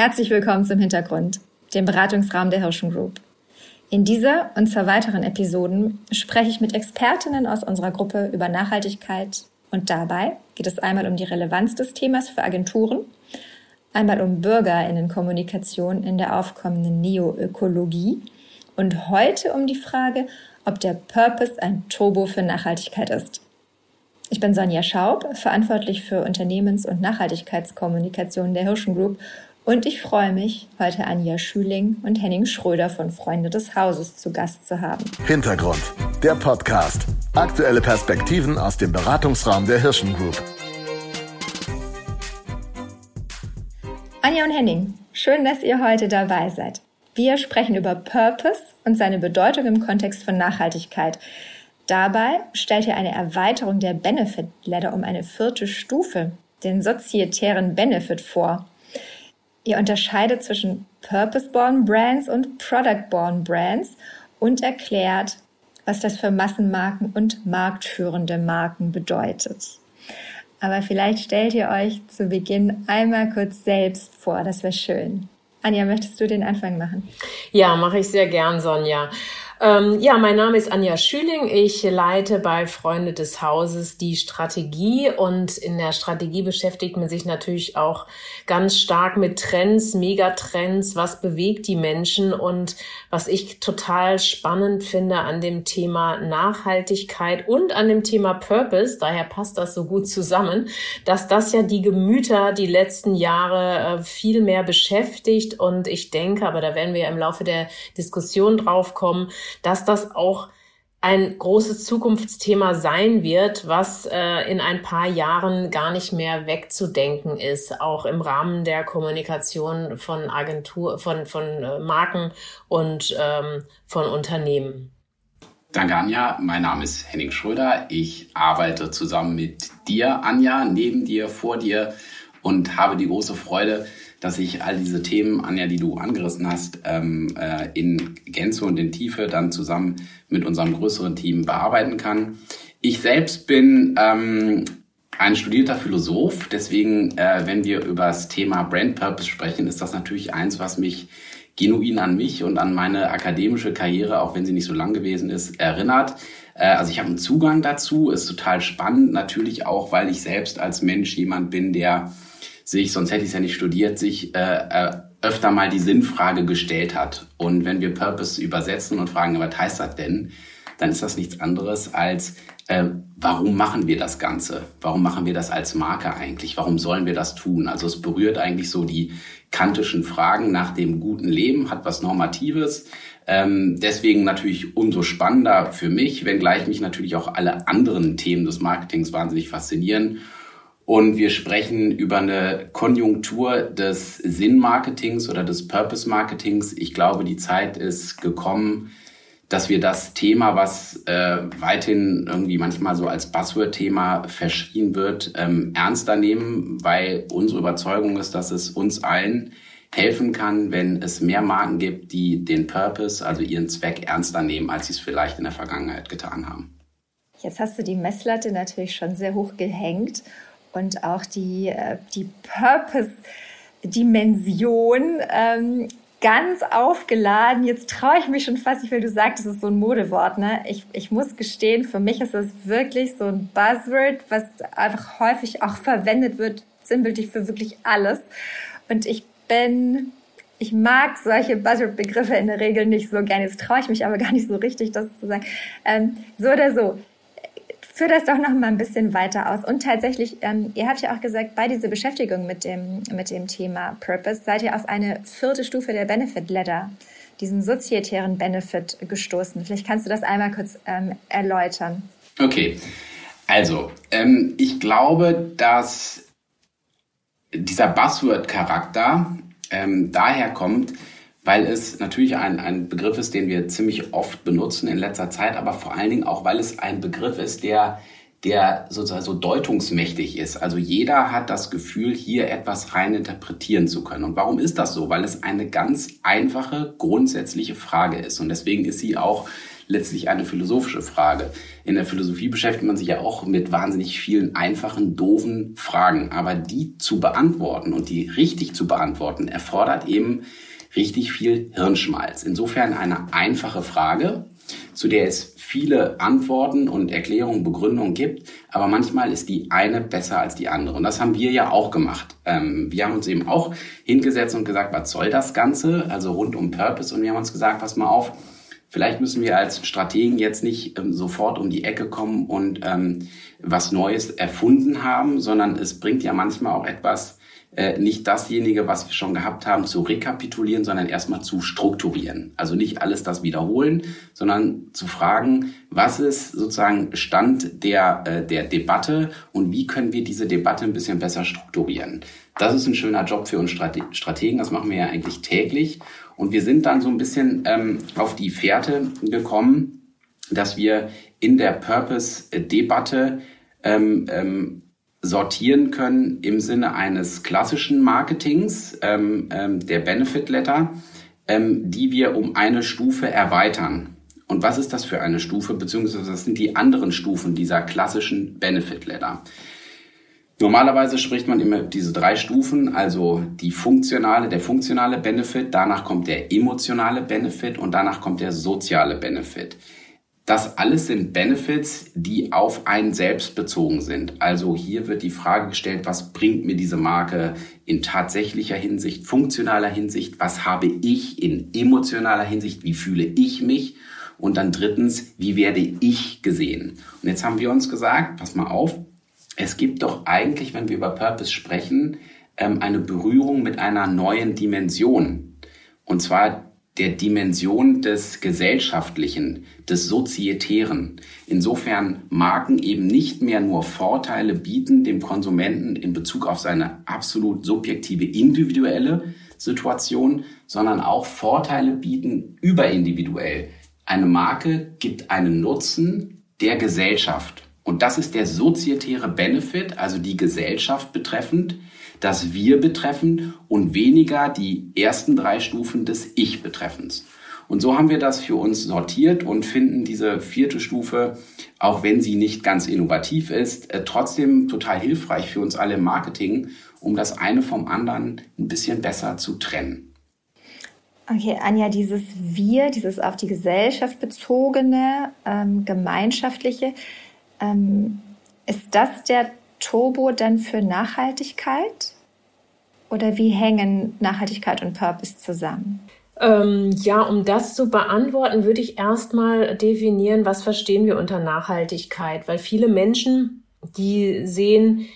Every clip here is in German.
Herzlich willkommen zum Hintergrund, dem Beratungsraum der Hirschen Group. In dieser und zwei weiteren Episoden spreche ich mit Expertinnen aus unserer Gruppe über Nachhaltigkeit und dabei geht es einmal um die Relevanz des Themas für Agenturen, einmal um Bürgerinnenkommunikation in der aufkommenden Neoökologie und heute um die Frage, ob der Purpose ein Turbo für Nachhaltigkeit ist. Ich bin Sonja Schaub, verantwortlich für Unternehmens- und Nachhaltigkeitskommunikation der Hirschen Group und ich freue mich, heute Anja Schüling und Henning Schröder von Freunde des Hauses zu Gast zu haben. Hintergrund, der Podcast. Aktuelle Perspektiven aus dem Beratungsraum der Hirschen Group. Anja und Henning, schön, dass ihr heute dabei seid. Wir sprechen über Purpose und seine Bedeutung im Kontext von Nachhaltigkeit. Dabei stellt ihr eine Erweiterung der Benefit Ladder um eine vierte Stufe, den sozietären Benefit vor. Ihr unterscheidet zwischen Purpose-Born Brands und Product-Born Brands und erklärt, was das für Massenmarken und marktführende Marken bedeutet. Aber vielleicht stellt ihr euch zu Beginn einmal kurz selbst vor, das wäre schön. Anja, möchtest du den Anfang machen? Ja, mache ich sehr gern, Sonja. Ähm, ja, mein Name ist Anja Schüling. Ich leite bei Freunde des Hauses die Strategie. Und in der Strategie beschäftigt man sich natürlich auch ganz stark mit Trends, Megatrends, was bewegt die Menschen? Und was ich total spannend finde an dem Thema Nachhaltigkeit und an dem Thema Purpose, daher passt das so gut zusammen, dass das ja die Gemüter die letzten Jahre äh, viel mehr beschäftigt. Und ich denke, aber da werden wir ja im Laufe der Diskussion drauf kommen, dass das auch ein großes Zukunftsthema sein wird, was äh, in ein paar Jahren gar nicht mehr wegzudenken ist, auch im Rahmen der Kommunikation von Agentur, von, von äh, Marken und ähm, von Unternehmen. Danke, Anja. Mein Name ist Henning Schröder. Ich arbeite zusammen mit dir, Anja, neben dir, vor dir und habe die große Freude, dass ich all diese Themen, Anja, die du angerissen hast, ähm, äh, in Gänze und in Tiefe dann zusammen mit unserem größeren Team bearbeiten kann. Ich selbst bin ähm, ein studierter Philosoph, deswegen, äh, wenn wir über das Thema Brand Purpose sprechen, ist das natürlich eins, was mich genuin an mich und an meine akademische Karriere, auch wenn sie nicht so lang gewesen ist, erinnert. Äh, also ich habe einen Zugang dazu, ist total spannend, natürlich auch, weil ich selbst als Mensch jemand bin, der sich, sonst hätte ich es ja nicht studiert, sich äh, äh, öfter mal die Sinnfrage gestellt hat. Und wenn wir Purpose übersetzen und fragen, was heißt das denn, dann ist das nichts anderes als, äh, warum machen wir das Ganze? Warum machen wir das als Marke eigentlich? Warum sollen wir das tun? Also es berührt eigentlich so die kantischen Fragen nach dem guten Leben, hat was Normatives. Ähm, deswegen natürlich umso spannender für mich, wenngleich mich natürlich auch alle anderen Themen des Marketings wahnsinnig faszinieren. Und wir sprechen über eine Konjunktur des Sinnmarketings oder des Purpose-Marketings. Ich glaube, die Zeit ist gekommen, dass wir das Thema, was äh, weithin irgendwie manchmal so als Buzzword-Thema verschrien wird, ähm, ernster nehmen, weil unsere Überzeugung ist, dass es uns allen helfen kann, wenn es mehr Marken gibt, die den Purpose, also ihren Zweck ernster nehmen, als sie es vielleicht in der Vergangenheit getan haben. Jetzt hast du die Messlatte natürlich schon sehr hoch gehängt und auch die, äh, die Purpose-Dimension ähm, ganz aufgeladen. Jetzt traue ich mich schon fast, ich will, du sagst, es ist so ein Modewort. Ne? Ich, ich muss gestehen, für mich ist es wirklich so ein Buzzword, was einfach häufig auch verwendet wird, sinnbildlich für wirklich alles. Und ich bin ich mag solche Buzzword-Begriffe in der Regel nicht so gerne. Jetzt traue ich mich aber gar nicht so richtig, das zu sagen. Ähm, so oder so führ das doch noch mal ein bisschen weiter aus. Und tatsächlich, ähm, ihr habt ja auch gesagt, bei dieser Beschäftigung mit dem, mit dem Thema Purpose seid ihr auf eine vierte Stufe der Benefit Ladder, diesen sozietären Benefit gestoßen. Vielleicht kannst du das einmal kurz ähm, erläutern. Okay, also ähm, ich glaube, dass dieser Buzzword-Charakter ähm, daher kommt, weil es natürlich ein, ein Begriff ist, den wir ziemlich oft benutzen in letzter Zeit, aber vor allen Dingen auch, weil es ein Begriff ist, der der sozusagen so deutungsmächtig ist. Also jeder hat das Gefühl, hier etwas rein interpretieren zu können. Und warum ist das so? Weil es eine ganz einfache, grundsätzliche Frage ist. Und deswegen ist sie auch letztlich eine philosophische Frage. In der Philosophie beschäftigt man sich ja auch mit wahnsinnig vielen einfachen, doofen Fragen. Aber die zu beantworten und die richtig zu beantworten, erfordert eben richtig viel Hirnschmalz. Insofern eine einfache Frage, zu der es viele Antworten und Erklärungen, Begründungen gibt, aber manchmal ist die eine besser als die andere. Und das haben wir ja auch gemacht. Ähm, wir haben uns eben auch hingesetzt und gesagt, was soll das Ganze? Also rund um Purpose. Und wir haben uns gesagt, pass mal auf, vielleicht müssen wir als Strategen jetzt nicht ähm, sofort um die Ecke kommen und ähm, was Neues erfunden haben, sondern es bringt ja manchmal auch etwas, äh, nicht dasjenige, was wir schon gehabt haben, zu rekapitulieren, sondern erstmal zu strukturieren. Also nicht alles das wiederholen, sondern zu fragen, was ist sozusagen Stand der, äh, der Debatte und wie können wir diese Debatte ein bisschen besser strukturieren. Das ist ein schöner Job für uns Strategen, das machen wir ja eigentlich täglich. Und wir sind dann so ein bisschen ähm, auf die Fährte gekommen, dass wir in der Purpose-Debatte ähm, ähm, sortieren können im Sinne eines klassischen Marketings, ähm, ähm, der Benefit Letter, ähm, die wir um eine Stufe erweitern. Und was ist das für eine Stufe, beziehungsweise was sind die anderen Stufen dieser klassischen Benefit Letter? Normalerweise spricht man immer diese drei Stufen, also die funktionale, der funktionale Benefit, danach kommt der emotionale Benefit und danach kommt der soziale Benefit. Das alles sind Benefits, die auf einen selbst bezogen sind. Also hier wird die Frage gestellt, was bringt mir diese Marke in tatsächlicher Hinsicht, funktionaler Hinsicht, was habe ich in emotionaler Hinsicht, wie fühle ich mich und dann drittens, wie werde ich gesehen. Und jetzt haben wir uns gesagt, pass mal auf, es gibt doch eigentlich, wenn wir über Purpose sprechen, ähm, eine Berührung mit einer neuen Dimension. Und zwar der Dimension des Gesellschaftlichen, des Sozietären. Insofern Marken eben nicht mehr nur Vorteile bieten dem Konsumenten in Bezug auf seine absolut subjektive individuelle Situation, sondern auch Vorteile bieten überindividuell. Eine Marke gibt einen Nutzen der Gesellschaft. Und das ist der sozietäre Benefit, also die Gesellschaft betreffend, das Wir betreffen und weniger die ersten drei Stufen des Ich betreffens. Und so haben wir das für uns sortiert und finden diese vierte Stufe, auch wenn sie nicht ganz innovativ ist, äh, trotzdem total hilfreich für uns alle im Marketing, um das eine vom anderen ein bisschen besser zu trennen. Okay, Anja, dieses Wir, dieses auf die Gesellschaft bezogene, ähm, gemeinschaftliche, ähm, ist das der Turbo dann für Nachhaltigkeit? Oder wie hängen Nachhaltigkeit und Purpose zusammen? Ähm, ja, um das zu beantworten, würde ich erstmal definieren, was verstehen wir unter Nachhaltigkeit, weil viele Menschen, die sehen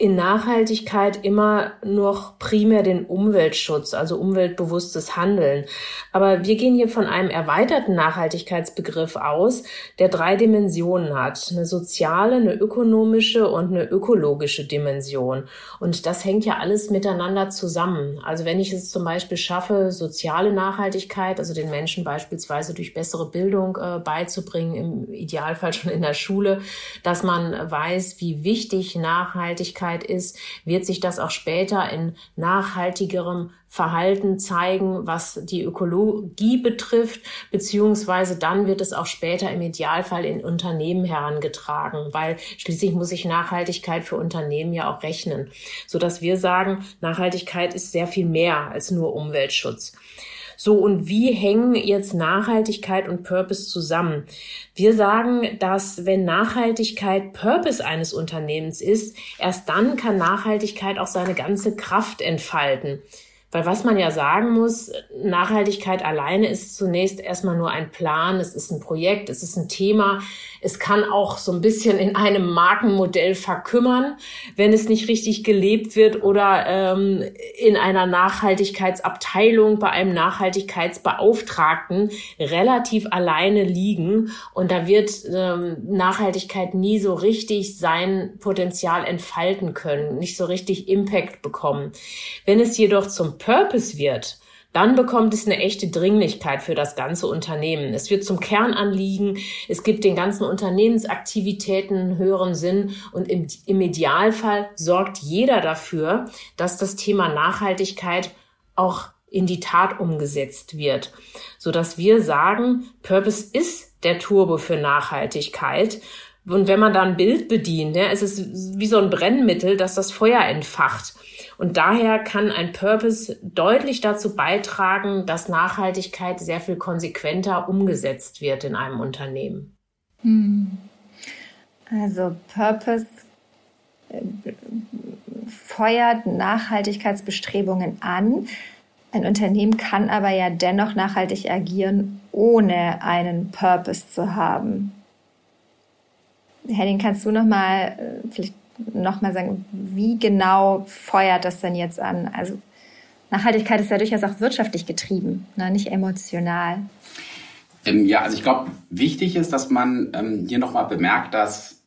in Nachhaltigkeit immer noch primär den Umweltschutz, also umweltbewusstes Handeln. Aber wir gehen hier von einem erweiterten Nachhaltigkeitsbegriff aus, der drei Dimensionen hat. Eine soziale, eine ökonomische und eine ökologische Dimension. Und das hängt ja alles miteinander zusammen. Also wenn ich es zum Beispiel schaffe, soziale Nachhaltigkeit, also den Menschen beispielsweise durch bessere Bildung äh, beizubringen, im Idealfall schon in der Schule, dass man weiß, wie wichtig Nachhaltigkeit Nachhaltigkeit ist, wird sich das auch später in nachhaltigerem Verhalten zeigen, was die Ökologie betrifft, beziehungsweise dann wird es auch später im Idealfall in Unternehmen herangetragen, weil schließlich muss sich Nachhaltigkeit für Unternehmen ja auch rechnen, so dass wir sagen, Nachhaltigkeit ist sehr viel mehr als nur Umweltschutz. So, und wie hängen jetzt Nachhaltigkeit und Purpose zusammen? Wir sagen, dass wenn Nachhaltigkeit Purpose eines Unternehmens ist, erst dann kann Nachhaltigkeit auch seine ganze Kraft entfalten. Weil was man ja sagen muss, Nachhaltigkeit alleine ist zunächst erstmal nur ein Plan, es ist ein Projekt, es ist ein Thema. Es kann auch so ein bisschen in einem Markenmodell verkümmern, wenn es nicht richtig gelebt wird oder ähm, in einer Nachhaltigkeitsabteilung bei einem Nachhaltigkeitsbeauftragten relativ alleine liegen. Und da wird ähm, Nachhaltigkeit nie so richtig sein Potenzial entfalten können, nicht so richtig Impact bekommen. Wenn es jedoch zum Purpose wird, dann bekommt es eine echte Dringlichkeit für das ganze Unternehmen. Es wird zum Kernanliegen, es gibt den ganzen Unternehmensaktivitäten einen höheren Sinn und im, im Idealfall sorgt jeder dafür, dass das Thema Nachhaltigkeit auch in die Tat umgesetzt wird, so dass wir sagen, Purpose ist der Turbo für Nachhaltigkeit. Und wenn man da ein Bild bedient, ja, es ist wie so ein Brennmittel, das das Feuer entfacht. Und daher kann ein Purpose deutlich dazu beitragen, dass Nachhaltigkeit sehr viel konsequenter umgesetzt wird in einem Unternehmen. Hm. Also Purpose äh, feuert Nachhaltigkeitsbestrebungen an. Ein Unternehmen kann aber ja dennoch nachhaltig agieren, ohne einen Purpose zu haben. Henning, kannst du noch mal äh, vielleicht noch mal sagen, wie genau feuert das denn jetzt an? Also Nachhaltigkeit ist ja durchaus auch wirtschaftlich getrieben, ne? nicht emotional. Ähm, ja, also ich glaube, wichtig ist, dass man ähm, hier nochmal bemerkt, dass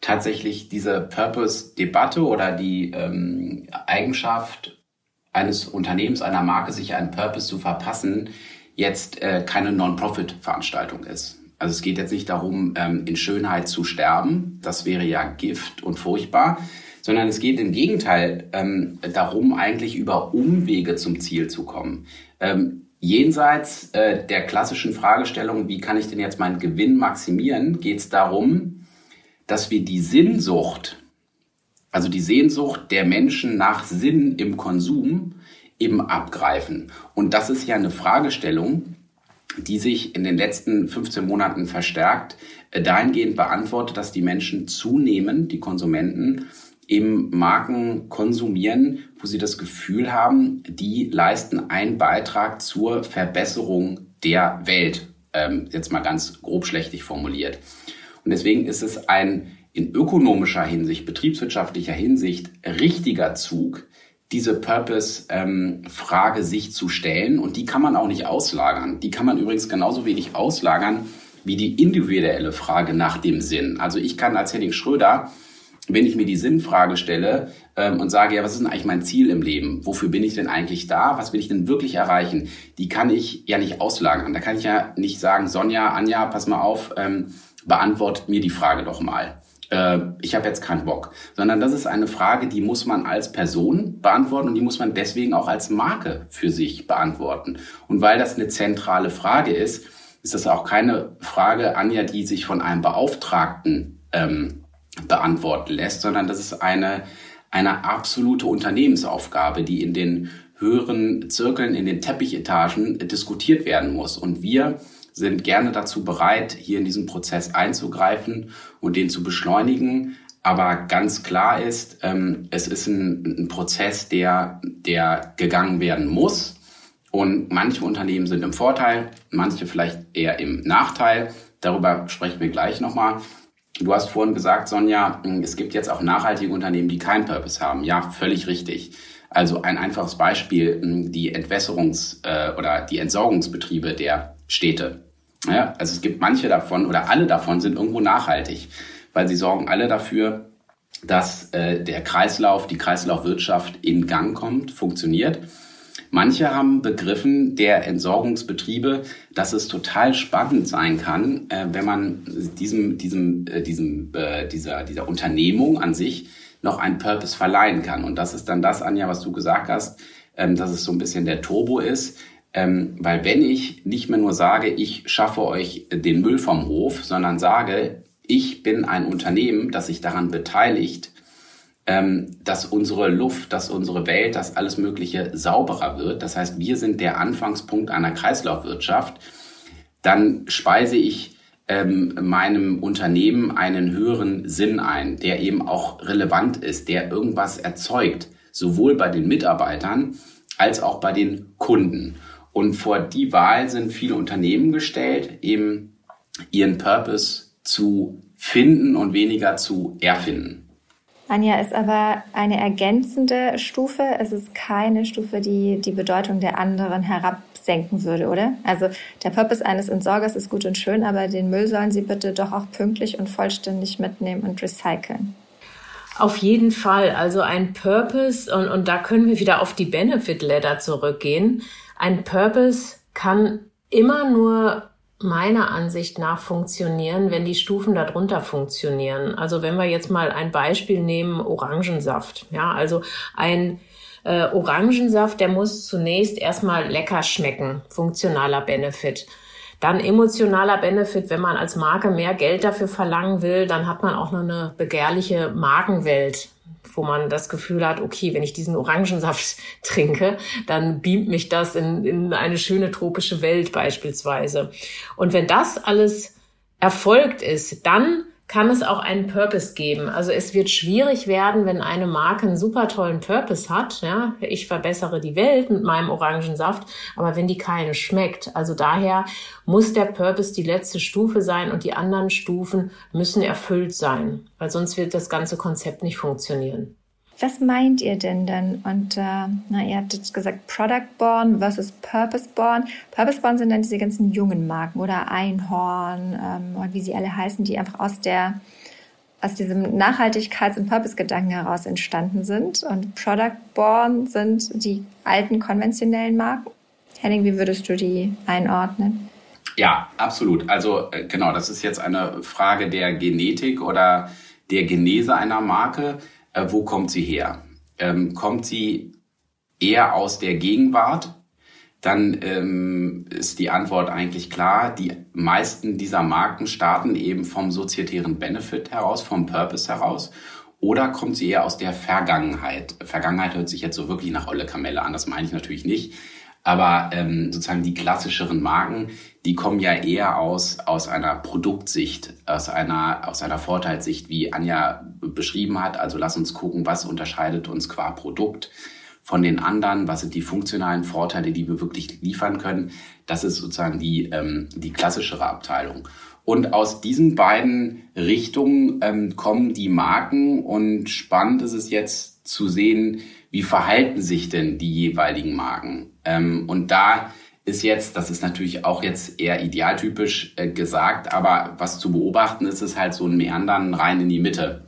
tatsächlich diese Purpose-Debatte oder die ähm, Eigenschaft eines Unternehmens, einer Marke, sich einen Purpose zu verpassen, jetzt äh, keine Non-Profit-Veranstaltung ist. Also es geht jetzt nicht darum, ähm, in Schönheit zu sterben, das wäre ja Gift und furchtbar, sondern es geht im Gegenteil ähm, darum, eigentlich über Umwege zum Ziel zu kommen. Ähm, jenseits äh, der klassischen Fragestellung, wie kann ich denn jetzt meinen Gewinn maximieren, geht es darum, dass wir die Sinnsucht, also die Sehnsucht der Menschen nach Sinn im Konsum, eben abgreifen. Und das ist ja eine Fragestellung, die sich in den letzten 15 Monaten verstärkt äh, dahingehend beantwortet, dass die Menschen zunehmend, die Konsumenten, eben Marken konsumieren, wo sie das Gefühl haben, die leisten einen Beitrag zur Verbesserung der Welt. Ähm, jetzt mal ganz grob schlechtig formuliert. Und deswegen ist es ein in ökonomischer Hinsicht, betriebswirtschaftlicher Hinsicht richtiger Zug, diese Purpose-Frage ähm, sich zu stellen. Und die kann man auch nicht auslagern. Die kann man übrigens genauso wenig auslagern wie die individuelle Frage nach dem Sinn. Also ich kann als Henning Schröder, wenn ich mir die Sinnfrage stelle ähm, und sage, ja, was ist denn eigentlich mein Ziel im Leben? Wofür bin ich denn eigentlich da? Was will ich denn wirklich erreichen? Die kann ich ja nicht auslagern. Da kann ich ja nicht sagen, Sonja, Anja, pass mal auf, ähm, beantwortet mir die Frage doch mal äh, ich habe jetzt keinen Bock, sondern das ist eine Frage, die muss man als Person beantworten und die muss man deswegen auch als Marke für sich beantworten. Und weil das eine zentrale Frage ist, ist das auch keine Frage, Anja, die sich von einem Beauftragten ähm, beantworten lässt, sondern das ist eine, eine absolute Unternehmensaufgabe, die in den höheren Zirkeln, in den Teppichetagen diskutiert werden muss. Und wir sind gerne dazu bereit, hier in diesen Prozess einzugreifen und den zu beschleunigen. Aber ganz klar ist, ähm, es ist ein, ein Prozess, der, der gegangen werden muss. Und manche Unternehmen sind im Vorteil, manche vielleicht eher im Nachteil. Darüber sprechen wir gleich nochmal. Du hast vorhin gesagt, Sonja, es gibt jetzt auch nachhaltige Unternehmen, die keinen Purpose haben. Ja, völlig richtig. Also ein einfaches Beispiel, die Entwässerungs- äh, oder die Entsorgungsbetriebe der Städte. Ja, also es gibt manche davon oder alle davon sind irgendwo nachhaltig, weil sie sorgen alle dafür, dass äh, der Kreislauf, die Kreislaufwirtschaft in Gang kommt, funktioniert. Manche haben begriffen der Entsorgungsbetriebe, dass es total spannend sein kann, äh, wenn man diesem, diesem, äh, diesem, äh, dieser, dieser Unternehmung an sich noch einen Purpose verleihen kann. Und das ist dann das, Anja, was du gesagt hast, ähm, dass es so ein bisschen der Turbo ist. Ähm, weil wenn ich nicht mehr nur sage, ich schaffe euch den Müll vom Hof, sondern sage, ich bin ein Unternehmen, das sich daran beteiligt, ähm, dass unsere Luft, dass unsere Welt, dass alles Mögliche sauberer wird. Das heißt, wir sind der Anfangspunkt einer Kreislaufwirtschaft. Dann speise ich ähm, meinem Unternehmen einen höheren Sinn ein, der eben auch relevant ist, der irgendwas erzeugt, sowohl bei den Mitarbeitern als auch bei den Kunden. Und vor die Wahl sind viele Unternehmen gestellt, eben ihren Purpose zu finden und weniger zu erfinden. Anja ist aber eine ergänzende Stufe. Es ist keine Stufe, die die Bedeutung der anderen herabsenken würde, oder? Also der Purpose eines Entsorgers ist gut und schön, aber den Müll sollen Sie bitte doch auch pünktlich und vollständig mitnehmen und recyceln. Auf jeden Fall. Also ein Purpose, und, und da können wir wieder auf die Benefit Ladder zurückgehen. Ein Purpose kann immer nur meiner Ansicht nach funktionieren, wenn die Stufen darunter funktionieren. Also wenn wir jetzt mal ein Beispiel nehmen, Orangensaft. Ja, also ein äh, Orangensaft, der muss zunächst erstmal lecker schmecken, funktionaler Benefit. Dann emotionaler Benefit, wenn man als Marke mehr Geld dafür verlangen will, dann hat man auch noch eine begehrliche Markenwelt wo man das Gefühl hat, okay, wenn ich diesen Orangensaft trinke, dann beamt mich das in, in eine schöne tropische Welt beispielsweise. Und wenn das alles erfolgt ist, dann kann es auch einen Purpose geben. Also es wird schwierig werden, wenn eine Marke einen super tollen Purpose hat. Ja, ich verbessere die Welt mit meinem Orangensaft, aber wenn die keine schmeckt. Also daher muss der Purpose die letzte Stufe sein und die anderen Stufen müssen erfüllt sein, weil sonst wird das ganze Konzept nicht funktionieren. Was meint ihr denn dann? Und äh, na, ihr habt jetzt gesagt Product Born versus Purpose Born. Purpose Born sind dann diese ganzen jungen Marken oder Einhorn ähm, und wie sie alle heißen, die einfach aus der aus diesem Nachhaltigkeits- und Purpose-Gedanken heraus entstanden sind. Und Product Born sind die alten konventionellen Marken. Henning, wie würdest du die einordnen? Ja, absolut. Also äh, genau, das ist jetzt eine Frage der Genetik oder der Genese einer Marke äh, wo kommt sie her? Ähm, kommt sie eher aus der Gegenwart? Dann ähm, ist die Antwort eigentlich klar. Die meisten dieser Marken starten eben vom sozietären Benefit heraus, vom Purpose heraus. Oder kommt sie eher aus der Vergangenheit? Vergangenheit hört sich jetzt so wirklich nach Olle Kamelle an, das meine ich natürlich nicht. Aber ähm, sozusagen die klassischeren Marken, die kommen ja eher aus, aus einer Produktsicht, aus einer, aus einer Vorteilssicht, wie Anja beschrieben hat. Also lass uns gucken, was unterscheidet uns qua Produkt von den anderen, was sind die funktionalen Vorteile, die wir wirklich liefern können. Das ist sozusagen die, ähm, die klassischere Abteilung. Und aus diesen beiden Richtungen ähm, kommen die Marken und spannend ist es jetzt zu sehen, wie verhalten sich denn die jeweiligen Marken. Ähm, und da ist jetzt, das ist natürlich auch jetzt eher idealtypisch äh, gesagt, aber was zu beobachten ist, ist halt so ein Meandern rein in die Mitte.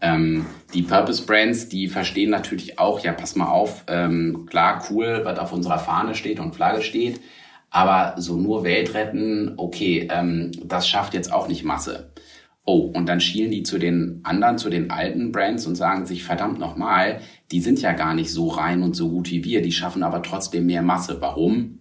Ähm, die Purpose Brands, die verstehen natürlich auch, ja, pass mal auf, ähm, klar, cool, was auf unserer Fahne steht und Flagge steht, aber so nur Welt retten, okay, ähm, das schafft jetzt auch nicht Masse. Oh, und dann schielen die zu den anderen, zu den alten Brands und sagen sich, verdammt nochmal, die sind ja gar nicht so rein und so gut wie wir, die schaffen aber trotzdem mehr Masse. Warum?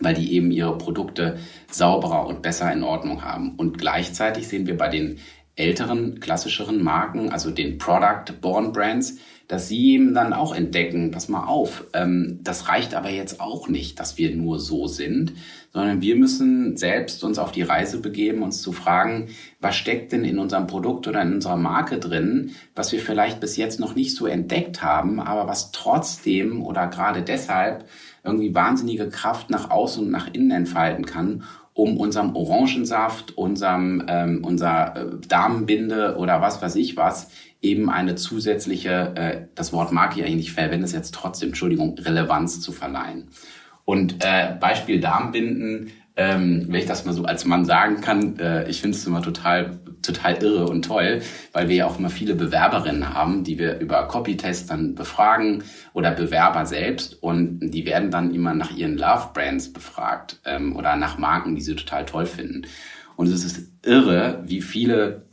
Weil die eben ihre Produkte sauberer und besser in Ordnung haben. Und gleichzeitig sehen wir bei den älteren, klassischeren Marken, also den Product-Born Brands, dass sie eben dann auch entdecken, pass mal auf, ähm, das reicht aber jetzt auch nicht, dass wir nur so sind, sondern wir müssen selbst uns auf die Reise begeben, uns zu fragen, was steckt denn in unserem Produkt oder in unserer Marke drin, was wir vielleicht bis jetzt noch nicht so entdeckt haben, aber was trotzdem oder gerade deshalb irgendwie wahnsinnige Kraft nach außen und nach innen entfalten kann um unserem Orangensaft, unserem ähm, unser äh, Damenbinde oder was weiß ich was eben eine zusätzliche, äh, das Wort mag ich eigentlich nicht, verwende es jetzt trotzdem, Entschuldigung, Relevanz zu verleihen. Und äh, Beispiel Darmbinden, ähm, wenn ich das mal so als Mann sagen kann, äh, ich finde es immer total, total irre und toll, weil wir ja auch immer viele Bewerberinnen haben, die wir über Copytest dann befragen oder Bewerber selbst und die werden dann immer nach ihren Love Brands befragt ähm, oder nach Marken, die sie total toll finden. Und es ist irre, wie viele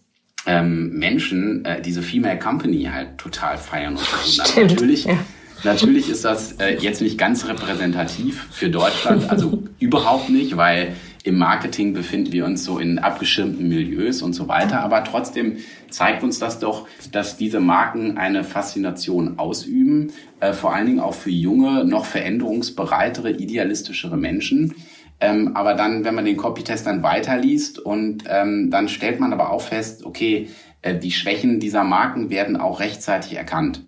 ähm, Menschen äh, diese Female Company halt total feiern und so. Natürlich, ja. natürlich ist das äh, jetzt nicht ganz repräsentativ für Deutschland, also überhaupt nicht, weil im Marketing befinden wir uns so in abgeschirmten Milieus und so weiter. Aber trotzdem zeigt uns das doch, dass diese Marken eine Faszination ausüben, äh, vor allen Dingen auch für junge, noch veränderungsbereitere, idealistischere Menschen. Ähm, aber dann, wenn man den Copytest dann weiterliest und ähm, dann stellt man aber auch fest, okay, äh, die Schwächen dieser Marken werden auch rechtzeitig erkannt.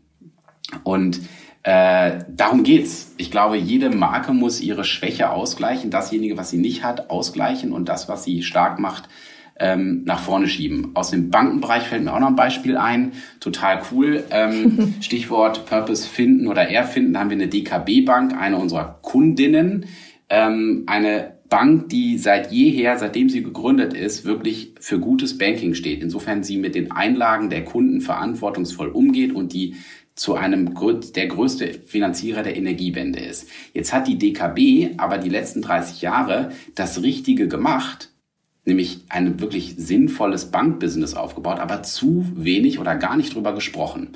Und äh, darum geht's. Ich glaube, jede Marke muss ihre Schwäche ausgleichen, dasjenige, was sie nicht hat, ausgleichen und das, was sie stark macht, ähm, nach vorne schieben. Aus dem Bankenbereich fällt mir auch noch ein Beispiel ein. Total cool. Ähm, Stichwort Purpose finden oder erfinden. Da haben wir eine DKB-Bank, eine unserer Kundinnen, ähm, eine Bank, die seit jeher, seitdem sie gegründet ist, wirklich für gutes Banking steht. Insofern sie mit den Einlagen der Kunden verantwortungsvoll umgeht und die zu einem der größte Finanzierer der Energiewende ist. Jetzt hat die DKB aber die letzten 30 Jahre das Richtige gemacht, nämlich ein wirklich sinnvolles Bankbusiness aufgebaut, aber zu wenig oder gar nicht drüber gesprochen.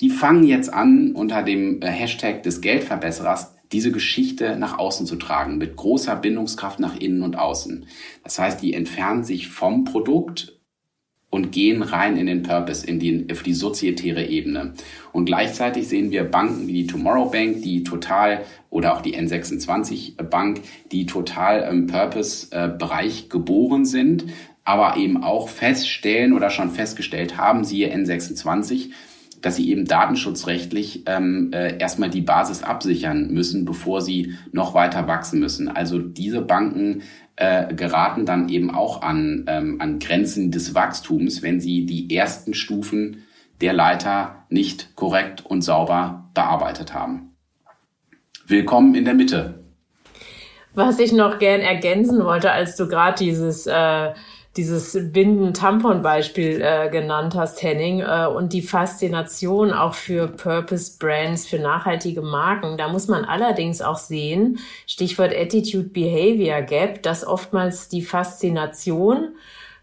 Die fangen jetzt an, unter dem Hashtag des Geldverbesserers diese Geschichte nach außen zu tragen, mit großer Bindungskraft nach innen und außen. Das heißt, die entfernen sich vom Produkt und gehen rein in den Purpose, in die, auf die sozietäre Ebene. Und gleichzeitig sehen wir Banken wie die Tomorrow Bank, die total, oder auch die N26 Bank, die total im Purpose-Bereich geboren sind, aber eben auch feststellen oder schon festgestellt haben, siehe N26, dass sie eben datenschutzrechtlich ähm, äh, erstmal die Basis absichern müssen, bevor sie noch weiter wachsen müssen. Also diese Banken äh, geraten dann eben auch an, ähm, an Grenzen des Wachstums, wenn sie die ersten Stufen der Leiter nicht korrekt und sauber bearbeitet haben. Willkommen in der Mitte. Was ich noch gern ergänzen wollte, als du gerade dieses äh, dieses Binden-Tampon-Beispiel äh, genannt hast, Henning, äh, und die Faszination auch für Purpose-Brands, für nachhaltige Marken. Da muss man allerdings auch sehen, Stichwort Attitude-Behavior Gap, dass oftmals die Faszination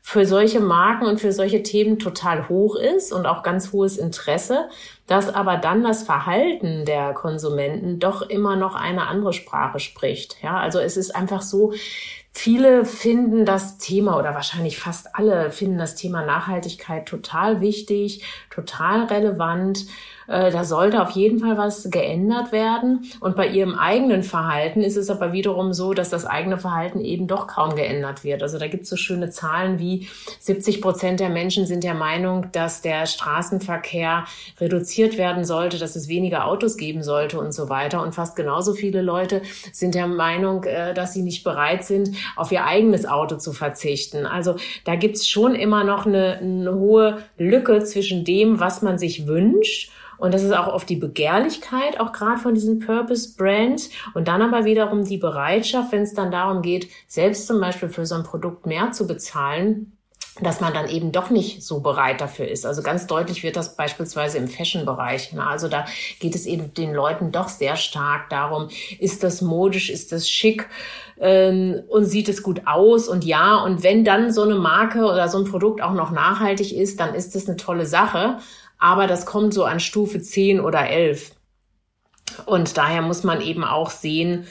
für solche Marken und für solche Themen total hoch ist und auch ganz hohes Interesse, dass aber dann das Verhalten der Konsumenten doch immer noch eine andere Sprache spricht. Ja, also es ist einfach so, Viele finden das Thema oder wahrscheinlich fast alle finden das Thema Nachhaltigkeit total wichtig, total relevant. Äh, da sollte auf jeden Fall was geändert werden. Und bei ihrem eigenen Verhalten ist es aber wiederum so, dass das eigene Verhalten eben doch kaum geändert wird. Also da gibt es so schöne Zahlen wie 70 Prozent der Menschen sind der Meinung, dass der Straßenverkehr reduziert werden sollte, dass es weniger Autos geben sollte und so weiter. Und fast genauso viele Leute sind der Meinung, äh, dass sie nicht bereit sind, auf ihr eigenes Auto zu verzichten. Also da gibt es schon immer noch eine, eine hohe Lücke zwischen dem, was man sich wünscht und das ist auch oft die Begehrlichkeit, auch gerade von diesen Purpose Brands. Und dann aber wiederum die Bereitschaft, wenn es dann darum geht, selbst zum Beispiel für so ein Produkt mehr zu bezahlen, dass man dann eben doch nicht so bereit dafür ist. Also ganz deutlich wird das beispielsweise im Fashion-Bereich. Also da geht es eben den Leuten doch sehr stark darum, ist das modisch, ist das schick ähm, und sieht es gut aus und ja. Und wenn dann so eine Marke oder so ein Produkt auch noch nachhaltig ist, dann ist das eine tolle Sache aber das kommt so an Stufe 10 oder 11. Und daher muss man eben auch sehen,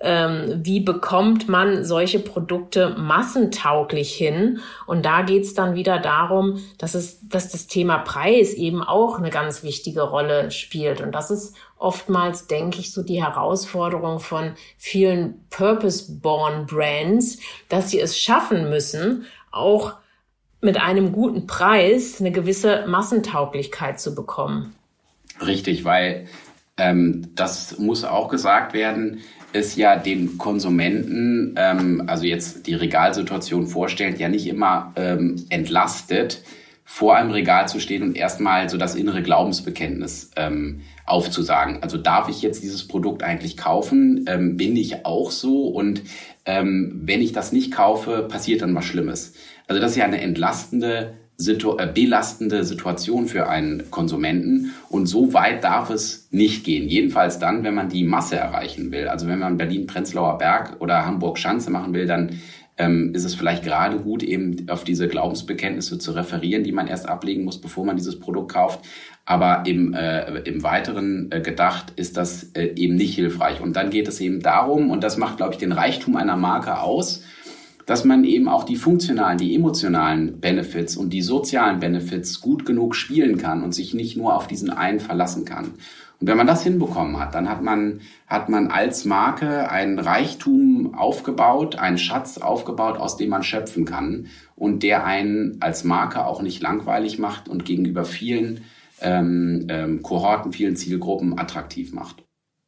ähm, wie bekommt man solche Produkte massentauglich hin? Und da geht's dann wieder darum, dass es, dass das Thema Preis eben auch eine ganz wichtige Rolle spielt. Und das ist oftmals, denke ich, so die Herausforderung von vielen Purpose-Born Brands, dass sie es schaffen müssen, auch mit einem guten Preis eine gewisse Massentauglichkeit zu bekommen. Richtig, weil ähm, das muss auch gesagt werden, ist ja den Konsumenten, ähm, also jetzt die Regalsituation vorstellt, ja nicht immer ähm, entlastet, vor einem Regal zu stehen und erstmal so das innere Glaubensbekenntnis ähm, aufzusagen. Also darf ich jetzt dieses Produkt eigentlich kaufen? Ähm, bin ich auch so? Und ähm, wenn ich das nicht kaufe, passiert dann was Schlimmes. Also das ist ja eine entlastende, situ äh, belastende Situation für einen Konsumenten. Und so weit darf es nicht gehen. Jedenfalls dann, wenn man die Masse erreichen will. Also wenn man Berlin-Prenzlauer Berg oder Hamburg-Schanze machen will, dann ähm, ist es vielleicht gerade gut, eben auf diese Glaubensbekenntnisse zu referieren, die man erst ablegen muss, bevor man dieses Produkt kauft. Aber im, äh, im Weiteren äh, gedacht ist das äh, eben nicht hilfreich. Und dann geht es eben darum, und das macht, glaube ich, den Reichtum einer Marke aus, dass man eben auch die funktionalen, die emotionalen Benefits und die sozialen Benefits gut genug spielen kann und sich nicht nur auf diesen einen verlassen kann. Und wenn man das hinbekommen hat, dann hat man, hat man als Marke einen Reichtum aufgebaut, einen Schatz aufgebaut, aus dem man schöpfen kann und der einen als Marke auch nicht langweilig macht und gegenüber vielen ähm, ähm, Kohorten, vielen Zielgruppen attraktiv macht.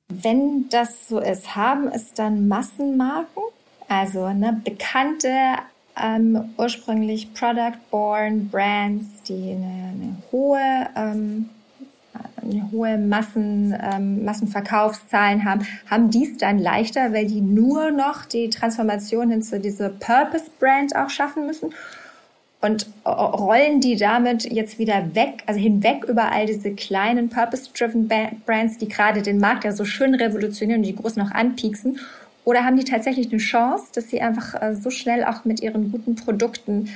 Wenn das so ist, haben es dann Massenmarken? Also ne, bekannte, ähm, ursprünglich Product-Born Brands, die eine, eine hohe ähm, eine hohe Massen, ähm, Massenverkaufszahlen haben, haben dies dann leichter, weil die nur noch die Transformation hin zu dieser Purpose-Brand auch schaffen müssen? Und rollen die damit jetzt wieder weg, also hinweg über all diese kleinen Purpose-driven Brands, die gerade den Markt ja so schön revolutionieren und die großen noch anpieksen? Oder haben die tatsächlich eine Chance, dass sie einfach äh, so schnell auch mit ihren guten Produkten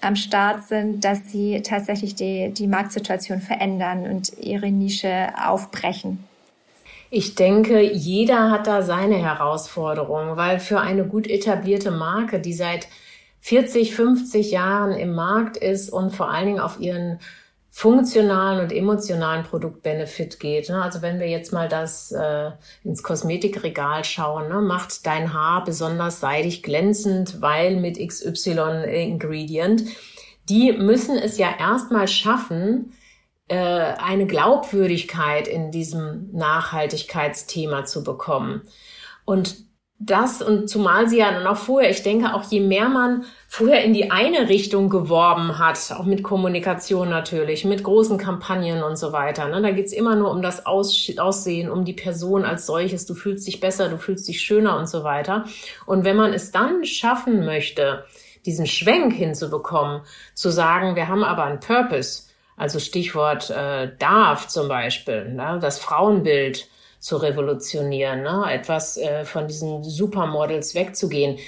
am Start sind, dass sie tatsächlich die, die Marktsituation verändern und ihre Nische aufbrechen. Ich denke, jeder hat da seine Herausforderungen, weil für eine gut etablierte Marke, die seit 40, 50 Jahren im Markt ist und vor allen Dingen auf ihren funktionalen und emotionalen Produktbenefit geht. Ne? Also wenn wir jetzt mal das äh, ins Kosmetikregal schauen, ne? macht dein Haar besonders seidig glänzend, weil mit XY Ingredient. Die müssen es ja erstmal schaffen, äh, eine Glaubwürdigkeit in diesem Nachhaltigkeitsthema zu bekommen. Und das und zumal sie ja dann auch vorher, ich denke auch je mehr man vorher in die eine Richtung geworben hat, auch mit Kommunikation natürlich, mit großen Kampagnen und so weiter. Ne? Da geht's immer nur um das Aus Aussehen, um die Person als solches. Du fühlst dich besser, du fühlst dich schöner und so weiter. Und wenn man es dann schaffen möchte, diesen Schwenk hinzubekommen, zu sagen, wir haben aber einen Purpose, also Stichwort äh, darf zum Beispiel, ne? das Frauenbild, zu revolutionieren, ne? etwas äh, von diesen Supermodels wegzugehen.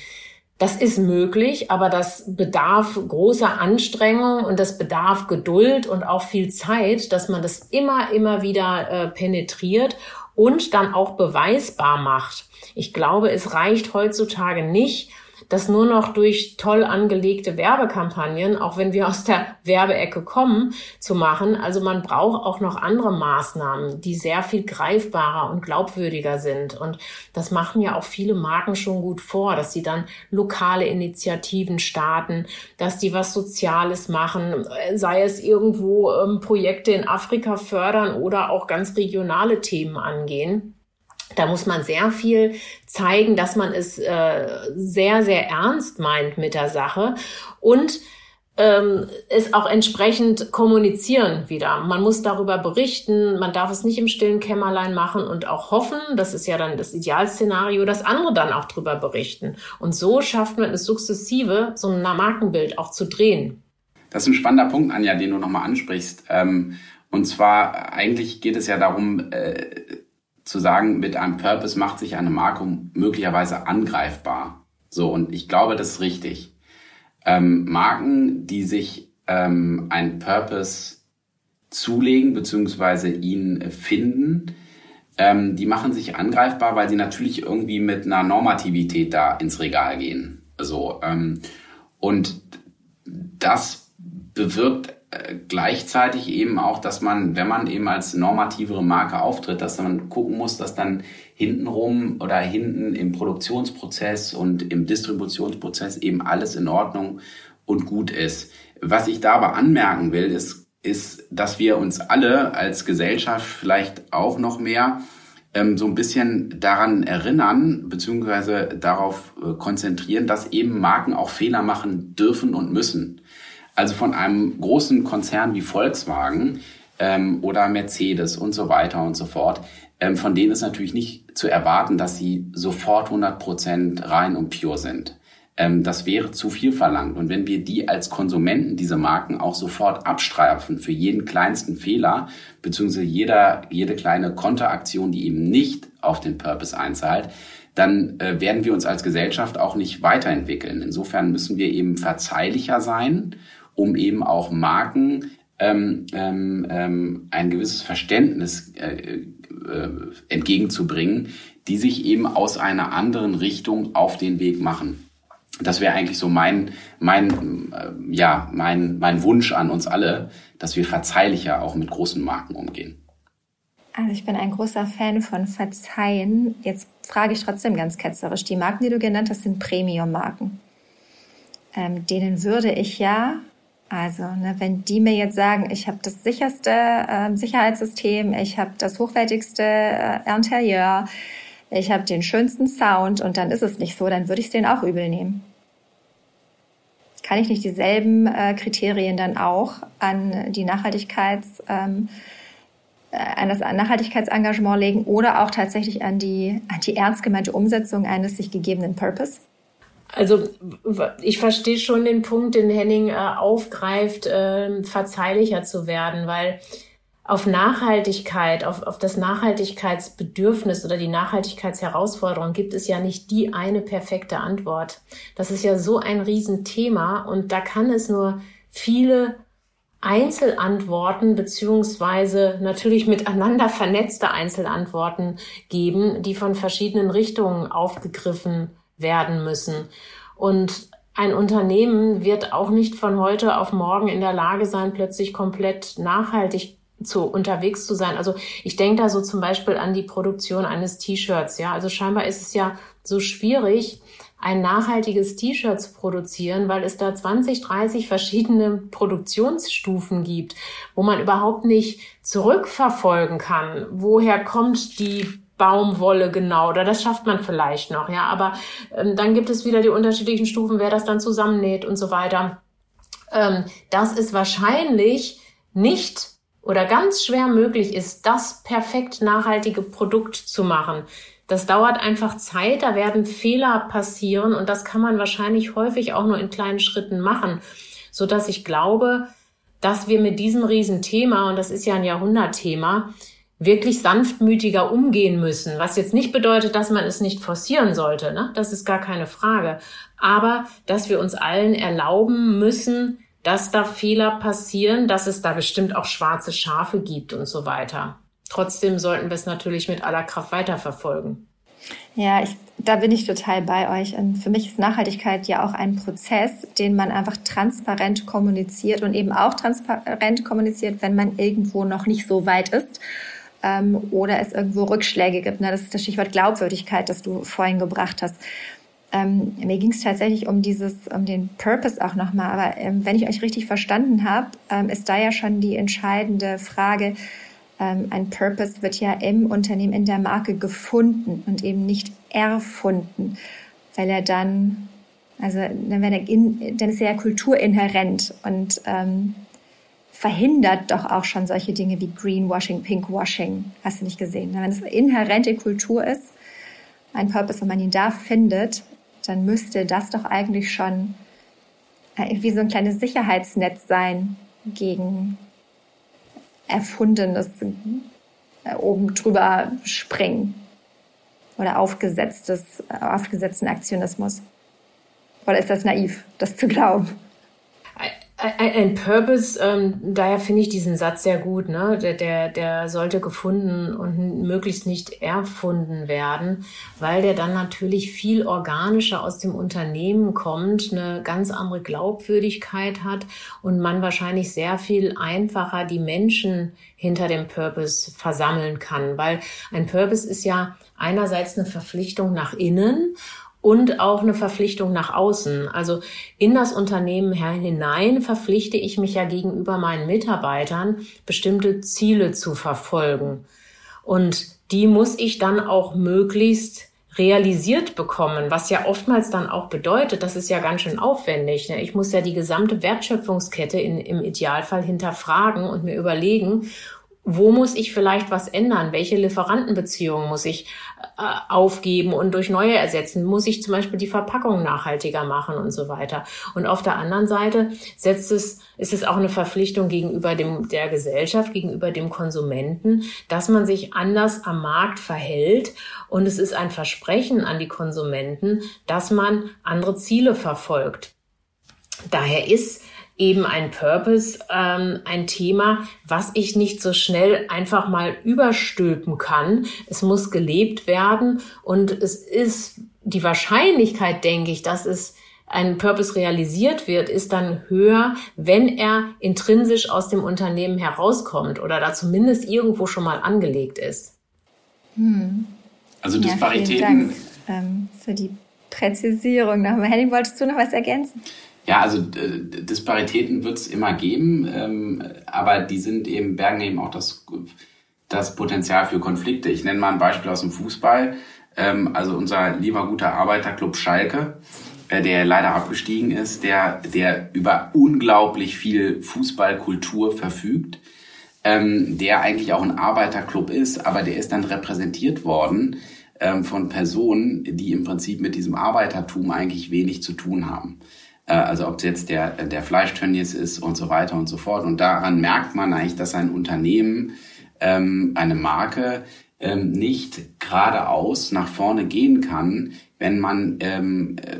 Das ist möglich, aber das bedarf großer Anstrengung und das bedarf Geduld und auch viel Zeit, dass man das immer, immer wieder äh, penetriert und dann auch beweisbar macht. Ich glaube, es reicht heutzutage nicht, das nur noch durch toll angelegte Werbekampagnen, auch wenn wir aus der Werbeecke kommen, zu machen. Also man braucht auch noch andere Maßnahmen, die sehr viel greifbarer und glaubwürdiger sind. Und das machen ja auch viele Marken schon gut vor, dass sie dann lokale Initiativen starten, dass die was Soziales machen, sei es irgendwo ähm, Projekte in Afrika fördern oder auch ganz regionale Themen angehen. Da muss man sehr viel zeigen, dass man es äh, sehr, sehr ernst meint mit der Sache und ähm, es auch entsprechend kommunizieren wieder. Man muss darüber berichten, man darf es nicht im stillen Kämmerlein machen und auch hoffen, das ist ja dann das Idealszenario, dass andere dann auch drüber berichten. Und so schafft man es sukzessive, so ein Markenbild auch zu drehen. Das ist ein spannender Punkt, Anja, den du nochmal ansprichst. Ähm, und zwar, eigentlich geht es ja darum, äh, zu sagen, mit einem Purpose macht sich eine Marke möglicherweise angreifbar. So, und ich glaube, das ist richtig. Ähm, Marken, die sich ähm, einen Purpose zulegen, beziehungsweise ihn finden, ähm, die machen sich angreifbar, weil sie natürlich irgendwie mit einer Normativität da ins Regal gehen. So, ähm, und das bewirkt gleichzeitig eben auch, dass man, wenn man eben als normativere Marke auftritt, dass man gucken muss, dass dann hintenrum oder hinten im Produktionsprozess und im Distributionsprozess eben alles in Ordnung und gut ist. Was ich da aber anmerken will, ist, ist, dass wir uns alle als Gesellschaft vielleicht auch noch mehr ähm, so ein bisschen daran erinnern, beziehungsweise darauf äh, konzentrieren, dass eben Marken auch Fehler machen dürfen und müssen. Also von einem großen Konzern wie Volkswagen ähm, oder Mercedes und so weiter und so fort, ähm, von denen ist natürlich nicht zu erwarten, dass sie sofort 100 Prozent rein und pure sind. Ähm, das wäre zu viel verlangt. Und wenn wir die als Konsumenten, diese Marken, auch sofort abstreifen für jeden kleinsten Fehler, beziehungsweise jeder, jede kleine Konteraktion, die eben nicht auf den Purpose einzahlt, dann äh, werden wir uns als Gesellschaft auch nicht weiterentwickeln. Insofern müssen wir eben verzeihlicher sein um eben auch Marken ähm, ähm, ähm, ein gewisses Verständnis äh, äh, entgegenzubringen, die sich eben aus einer anderen Richtung auf den Weg machen. Das wäre eigentlich so mein, mein, äh, ja, mein, mein Wunsch an uns alle, dass wir verzeihlicher auch mit großen Marken umgehen. Also ich bin ein großer Fan von Verzeihen. Jetzt frage ich trotzdem ganz ketzerisch. Die Marken, die du genannt hast, sind Premium-Marken. Ähm, denen würde ich ja also, ne, wenn die mir jetzt sagen, ich habe das sicherste äh, Sicherheitssystem, ich habe das hochwertigste äh, Interieur, ich habe den schönsten Sound und dann ist es nicht so, dann würde ich es denen auch übel nehmen. Kann ich nicht dieselben äh, Kriterien dann auch an die Nachhaltigkeits, ähm, äh, an das Nachhaltigkeitsengagement legen oder auch tatsächlich an die, an die ernst gemeinte Umsetzung eines sich gegebenen Purpose? Also ich verstehe schon den Punkt, den Henning äh, aufgreift, äh, verzeihlicher zu werden, weil auf Nachhaltigkeit, auf, auf das Nachhaltigkeitsbedürfnis oder die Nachhaltigkeitsherausforderung gibt es ja nicht die eine perfekte Antwort. Das ist ja so ein Riesenthema und da kann es nur viele Einzelantworten beziehungsweise natürlich miteinander vernetzte Einzelantworten geben, die von verschiedenen Richtungen aufgegriffen werden müssen. Und ein Unternehmen wird auch nicht von heute auf morgen in der Lage sein, plötzlich komplett nachhaltig zu unterwegs zu sein. Also ich denke da so zum Beispiel an die Produktion eines T-Shirts. Ja, also scheinbar ist es ja so schwierig, ein nachhaltiges T-Shirt zu produzieren, weil es da 20, 30 verschiedene Produktionsstufen gibt, wo man überhaupt nicht zurückverfolgen kann, woher kommt die Baumwolle genau, oder das schafft man vielleicht noch, ja, aber ähm, dann gibt es wieder die unterschiedlichen Stufen, wer das dann zusammennäht und so weiter. Ähm, das ist wahrscheinlich nicht oder ganz schwer möglich ist, das perfekt nachhaltige Produkt zu machen. Das dauert einfach Zeit, da werden Fehler passieren und das kann man wahrscheinlich häufig auch nur in kleinen Schritten machen, so dass ich glaube, dass wir mit diesem Riesenthema, und das ist ja ein Jahrhundertthema, wirklich sanftmütiger umgehen müssen. Was jetzt nicht bedeutet, dass man es nicht forcieren sollte, ne? das ist gar keine Frage. Aber dass wir uns allen erlauben müssen, dass da Fehler passieren, dass es da bestimmt auch schwarze Schafe gibt und so weiter. Trotzdem sollten wir es natürlich mit aller Kraft weiterverfolgen. Ja, ich, da bin ich total bei euch. Und für mich ist Nachhaltigkeit ja auch ein Prozess, den man einfach transparent kommuniziert und eben auch transparent kommuniziert, wenn man irgendwo noch nicht so weit ist ähm, oder es irgendwo Rückschläge gibt. Ne? Das ist das Stichwort Glaubwürdigkeit, das du vorhin gebracht hast. Ähm, mir ging es tatsächlich um dieses, um den Purpose auch nochmal. Aber ähm, wenn ich euch richtig verstanden habe, ähm, ist da ja schon die entscheidende Frage, ähm, ein Purpose wird ja im Unternehmen, in der Marke gefunden und eben nicht erfunden, weil er dann, also dann, wenn er in, dann ist er ja kulturinhärent und ähm, verhindert doch auch schon solche Dinge wie Greenwashing, Pinkwashing. Hast du nicht gesehen? Wenn es inhärente Kultur ist, ein Purpose, wenn man ihn da findet, dann müsste das doch eigentlich schon äh, wie so ein kleines Sicherheitsnetz sein gegen erfundenes äh, oben drüber springen oder aufgesetztes, aufgesetzten Aktionismus? Oder ist das naiv, das zu glauben? Ein, Purpose, ähm, daher finde ich diesen Satz sehr gut, ne? Der, der, der sollte gefunden und möglichst nicht erfunden werden, weil der dann natürlich viel organischer aus dem Unternehmen kommt, eine ganz andere Glaubwürdigkeit hat und man wahrscheinlich sehr viel einfacher die Menschen hinter dem Purpose versammeln kann, weil ein Purpose ist ja einerseits eine Verpflichtung nach innen und auch eine Verpflichtung nach außen. Also in das Unternehmen hinein verpflichte ich mich ja gegenüber meinen Mitarbeitern, bestimmte Ziele zu verfolgen. Und die muss ich dann auch möglichst realisiert bekommen, was ja oftmals dann auch bedeutet, das ist ja ganz schön aufwendig. Ne? Ich muss ja die gesamte Wertschöpfungskette in, im Idealfall hinterfragen und mir überlegen, wo muss ich vielleicht was ändern? Welche Lieferantenbeziehungen muss ich aufgeben und durch neue ersetzen? Muss ich zum Beispiel die Verpackung nachhaltiger machen und so weiter? Und auf der anderen Seite setzt es, ist es auch eine Verpflichtung gegenüber dem, der Gesellschaft, gegenüber dem Konsumenten, dass man sich anders am Markt verhält. Und es ist ein Versprechen an die Konsumenten, dass man andere Ziele verfolgt. Daher ist eben ein Purpose, ähm, ein Thema, was ich nicht so schnell einfach mal überstülpen kann. Es muss gelebt werden und es ist die Wahrscheinlichkeit, denke ich, dass es ein Purpose realisiert wird, ist dann höher, wenn er intrinsisch aus dem Unternehmen herauskommt oder da zumindest irgendwo schon mal angelegt ist. Hm. Also Disparitäten. Ja, vielen Dank ähm, für die Präzisierung. Henning, wolltest du noch was ergänzen? Ja, also äh, Disparitäten wird es immer geben, ähm, aber die sind eben, bergen eben auch das, das Potenzial für Konflikte. Ich nenne mal ein Beispiel aus dem Fußball. Ähm, also unser lieber guter Arbeiterclub Schalke, äh, der leider abgestiegen ist, der, der über unglaublich viel Fußballkultur verfügt, ähm, der eigentlich auch ein Arbeiterclub ist, aber der ist dann repräsentiert worden ähm, von Personen, die im Prinzip mit diesem Arbeitertum eigentlich wenig zu tun haben. Äh, also ob es jetzt der, der Fleischtönnies ist und so weiter und so fort. Und daran merkt man eigentlich, dass ein Unternehmen, ähm, eine Marke, ähm, nicht geradeaus nach vorne gehen kann, wenn man ähm, äh,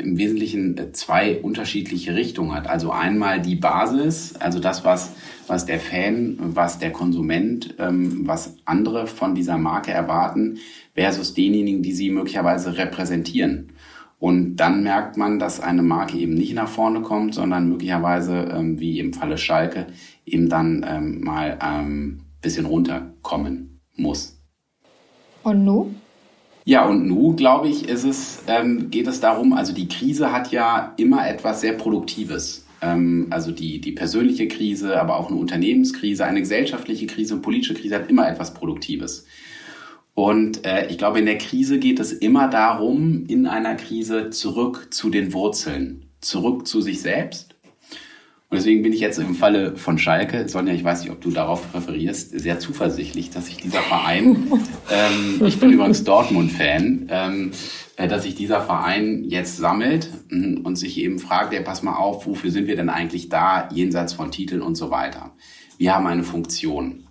im Wesentlichen zwei unterschiedliche Richtungen hat. Also einmal die Basis, also das, was, was der Fan, was der Konsument, ähm, was andere von dieser Marke erwarten, versus denjenigen, die sie möglicherweise repräsentieren. Und dann merkt man, dass eine Marke eben nicht nach vorne kommt, sondern möglicherweise, ähm, wie im Falle Schalke, eben dann ähm, mal ähm, bisschen runterkommen muss. Und nu? Ja, und nu, glaube ich, ist es, ähm, geht es darum, also die Krise hat ja immer etwas sehr Produktives. Ähm, also die, die persönliche Krise, aber auch eine Unternehmenskrise, eine gesellschaftliche Krise, eine politische Krise hat immer etwas Produktives. Und äh, ich glaube, in der Krise geht es immer darum, in einer Krise zurück zu den Wurzeln, zurück zu sich selbst. Und deswegen bin ich jetzt im Falle von Schalke, Sonja, ich weiß nicht, ob du darauf referierst, sehr zuversichtlich, dass sich dieser Verein, ähm, ich bin übrigens Dortmund-Fan, ähm, äh, dass sich dieser Verein jetzt sammelt und sich eben fragt, ja, pass mal auf, wofür sind wir denn eigentlich da, jenseits von Titeln und so weiter. Wir haben eine Funktion.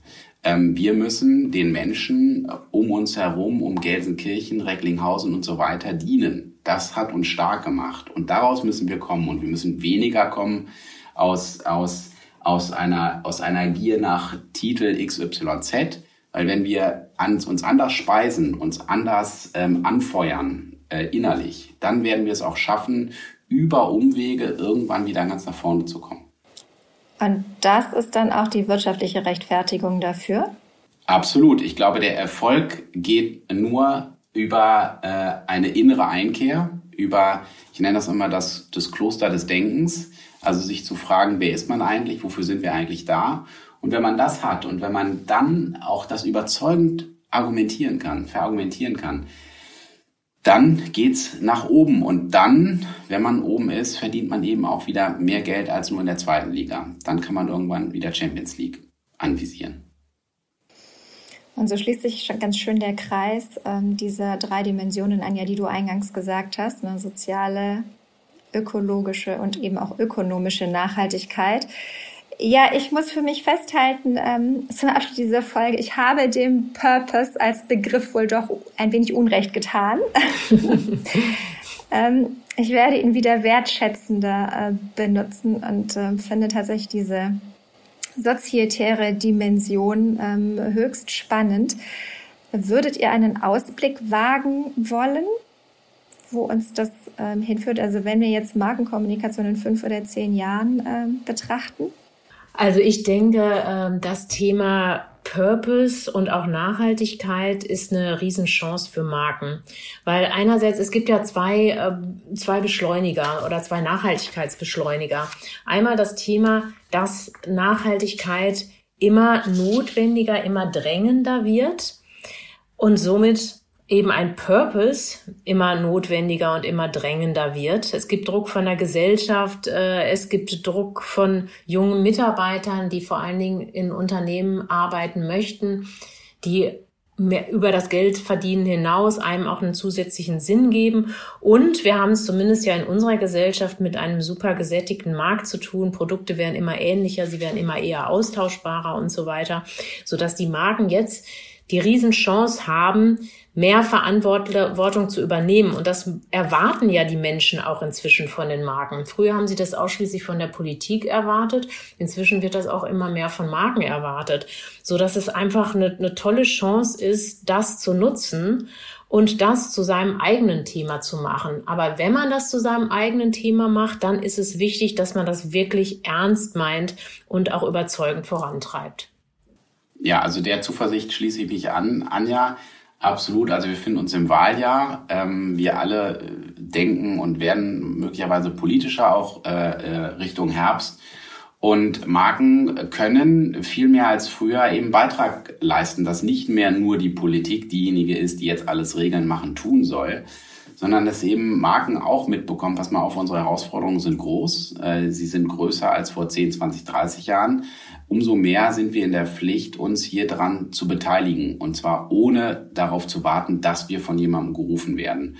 Ähm, wir müssen den Menschen um uns herum, um Gelsenkirchen, Recklinghausen und so weiter dienen. Das hat uns stark gemacht. Und daraus müssen wir kommen. Und wir müssen weniger kommen aus, aus, aus, einer, aus einer Gier nach Titel XYZ. Weil wenn wir uns anders speisen, uns anders ähm, anfeuern äh, innerlich, dann werden wir es auch schaffen, über Umwege irgendwann wieder ganz nach vorne zu kommen. Und das ist dann auch die wirtschaftliche Rechtfertigung dafür? Absolut. Ich glaube, der Erfolg geht nur über äh, eine innere Einkehr, über, ich nenne das immer das, das Kloster des Denkens, also sich zu fragen, wer ist man eigentlich, wofür sind wir eigentlich da? Und wenn man das hat und wenn man dann auch das überzeugend argumentieren kann, verargumentieren kann, dann geht's nach oben und dann, wenn man oben ist, verdient man eben auch wieder mehr Geld als nur in der zweiten Liga. Dann kann man irgendwann wieder Champions League anvisieren. Und so schließt sich schon ganz schön der Kreis ähm, dieser drei Dimensionen an, ja, die du eingangs gesagt hast, ne? soziale, ökologische und eben auch ökonomische Nachhaltigkeit. Ja, ich muss für mich festhalten, ähm, zum Abschluss dieser Folge, ich habe dem Purpose als Begriff wohl doch ein wenig Unrecht getan. ähm, ich werde ihn wieder wertschätzender äh, benutzen und äh, finde tatsächlich diese sozietäre Dimension ähm, höchst spannend. Würdet ihr einen Ausblick wagen wollen, wo uns das ähm, hinführt? Also wenn wir jetzt Markenkommunikation in fünf oder zehn Jahren ähm, betrachten? Also ich denke, ähm, das Thema Purpose und auch Nachhaltigkeit ist eine Riesenchance für Marken. Weil einerseits, es gibt ja zwei, ähm, zwei Beschleuniger oder zwei Nachhaltigkeitsbeschleuniger. Einmal das Thema, dass Nachhaltigkeit immer notwendiger, immer drängender wird und somit eben ein Purpose immer notwendiger und immer drängender wird. Es gibt Druck von der Gesellschaft, äh, es gibt Druck von jungen Mitarbeitern, die vor allen Dingen in Unternehmen arbeiten möchten, die mehr über das Geld verdienen hinaus einem auch einen zusätzlichen Sinn geben. Und wir haben es zumindest ja in unserer Gesellschaft mit einem super gesättigten Markt zu tun. Produkte werden immer ähnlicher, sie werden immer eher austauschbarer und so weiter, sodass die Marken jetzt die Riesenchance haben, mehr Verantwortung zu übernehmen. Und das erwarten ja die Menschen auch inzwischen von den Marken. Früher haben sie das ausschließlich von der Politik erwartet. Inzwischen wird das auch immer mehr von Marken erwartet, so dass es einfach eine, eine tolle Chance ist, das zu nutzen und das zu seinem eigenen Thema zu machen. Aber wenn man das zu seinem eigenen Thema macht, dann ist es wichtig, dass man das wirklich ernst meint und auch überzeugend vorantreibt. Ja, also der Zuversicht schließe ich mich an. Anja, Absolut. Also wir finden uns im Wahljahr. Ähm, wir alle äh, denken und werden möglicherweise politischer auch äh, äh, Richtung Herbst. Und Marken können viel mehr als früher eben Beitrag leisten, dass nicht mehr nur die Politik diejenige ist, die jetzt alles Regeln machen tun soll, sondern dass eben Marken auch mitbekommen, pass mal auf, unsere Herausforderungen sind groß. Sie sind größer als vor 10, 20, 30 Jahren umso mehr sind wir in der Pflicht, uns hier dran zu beteiligen. Und zwar ohne darauf zu warten, dass wir von jemandem gerufen werden.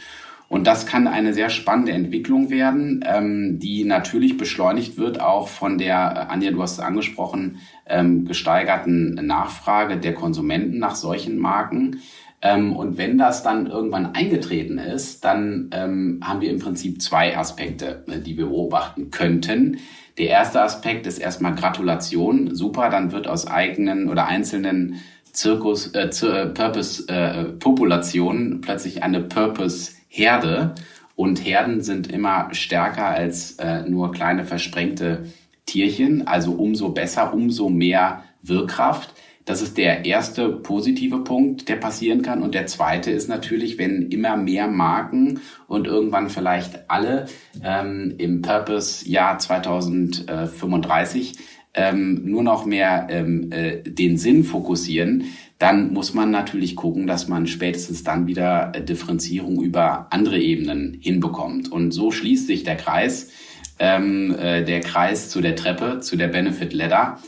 Und das kann eine sehr spannende Entwicklung werden, ähm, die natürlich beschleunigt wird auch von der, äh, Anja, du hast es angesprochen, ähm, gesteigerten Nachfrage der Konsumenten nach solchen Marken. Ähm, und wenn das dann irgendwann eingetreten ist, dann ähm, haben wir im Prinzip zwei Aspekte, äh, die wir beobachten könnten. Der erste Aspekt ist erstmal Gratulation. Super, dann wird aus eigenen oder einzelnen Zirkus, äh, äh Purpose-Populationen äh, plötzlich eine Purpose-Herde. Und Herden sind immer stärker als äh, nur kleine versprengte Tierchen. Also umso besser, umso mehr Wirkkraft. Das ist der erste positive Punkt, der passieren kann. Und der zweite ist natürlich, wenn immer mehr Marken und irgendwann vielleicht alle ähm, im Purpose-Jahr 2035 ähm, nur noch mehr ähm, äh, den Sinn fokussieren, dann muss man natürlich gucken, dass man spätestens dann wieder äh, Differenzierung über andere Ebenen hinbekommt. Und so schließt sich der Kreis, ähm, äh, der Kreis zu der Treppe, zu der Benefit Ladder.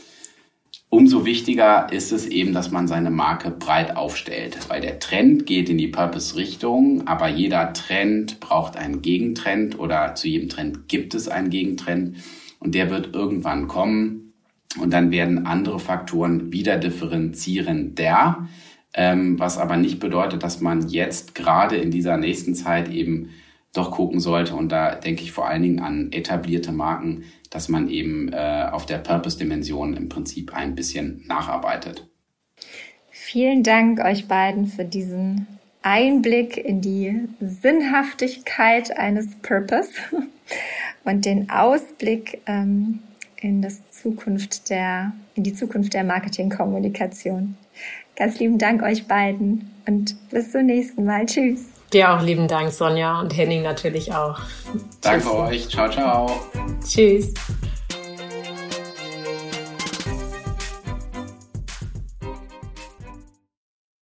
Umso wichtiger ist es eben, dass man seine Marke breit aufstellt, weil der Trend geht in die Purpose-Richtung, aber jeder Trend braucht einen Gegentrend oder zu jedem Trend gibt es einen Gegentrend und der wird irgendwann kommen und dann werden andere Faktoren wieder differenzierender, ähm, was aber nicht bedeutet, dass man jetzt gerade in dieser nächsten Zeit eben doch gucken sollte. Und da denke ich vor allen Dingen an etablierte Marken, dass man eben äh, auf der Purpose-Dimension im Prinzip ein bisschen nacharbeitet. Vielen Dank euch beiden für diesen Einblick in die Sinnhaftigkeit eines Purpose und den Ausblick ähm, in das Zukunft der, in die Zukunft der Marketingkommunikation. Ganz lieben Dank euch beiden und bis zum nächsten Mal. Tschüss. Dir auch lieben Dank, Sonja und Henning natürlich auch. Danke Tschüss. euch. Ciao, ciao. Tschüss.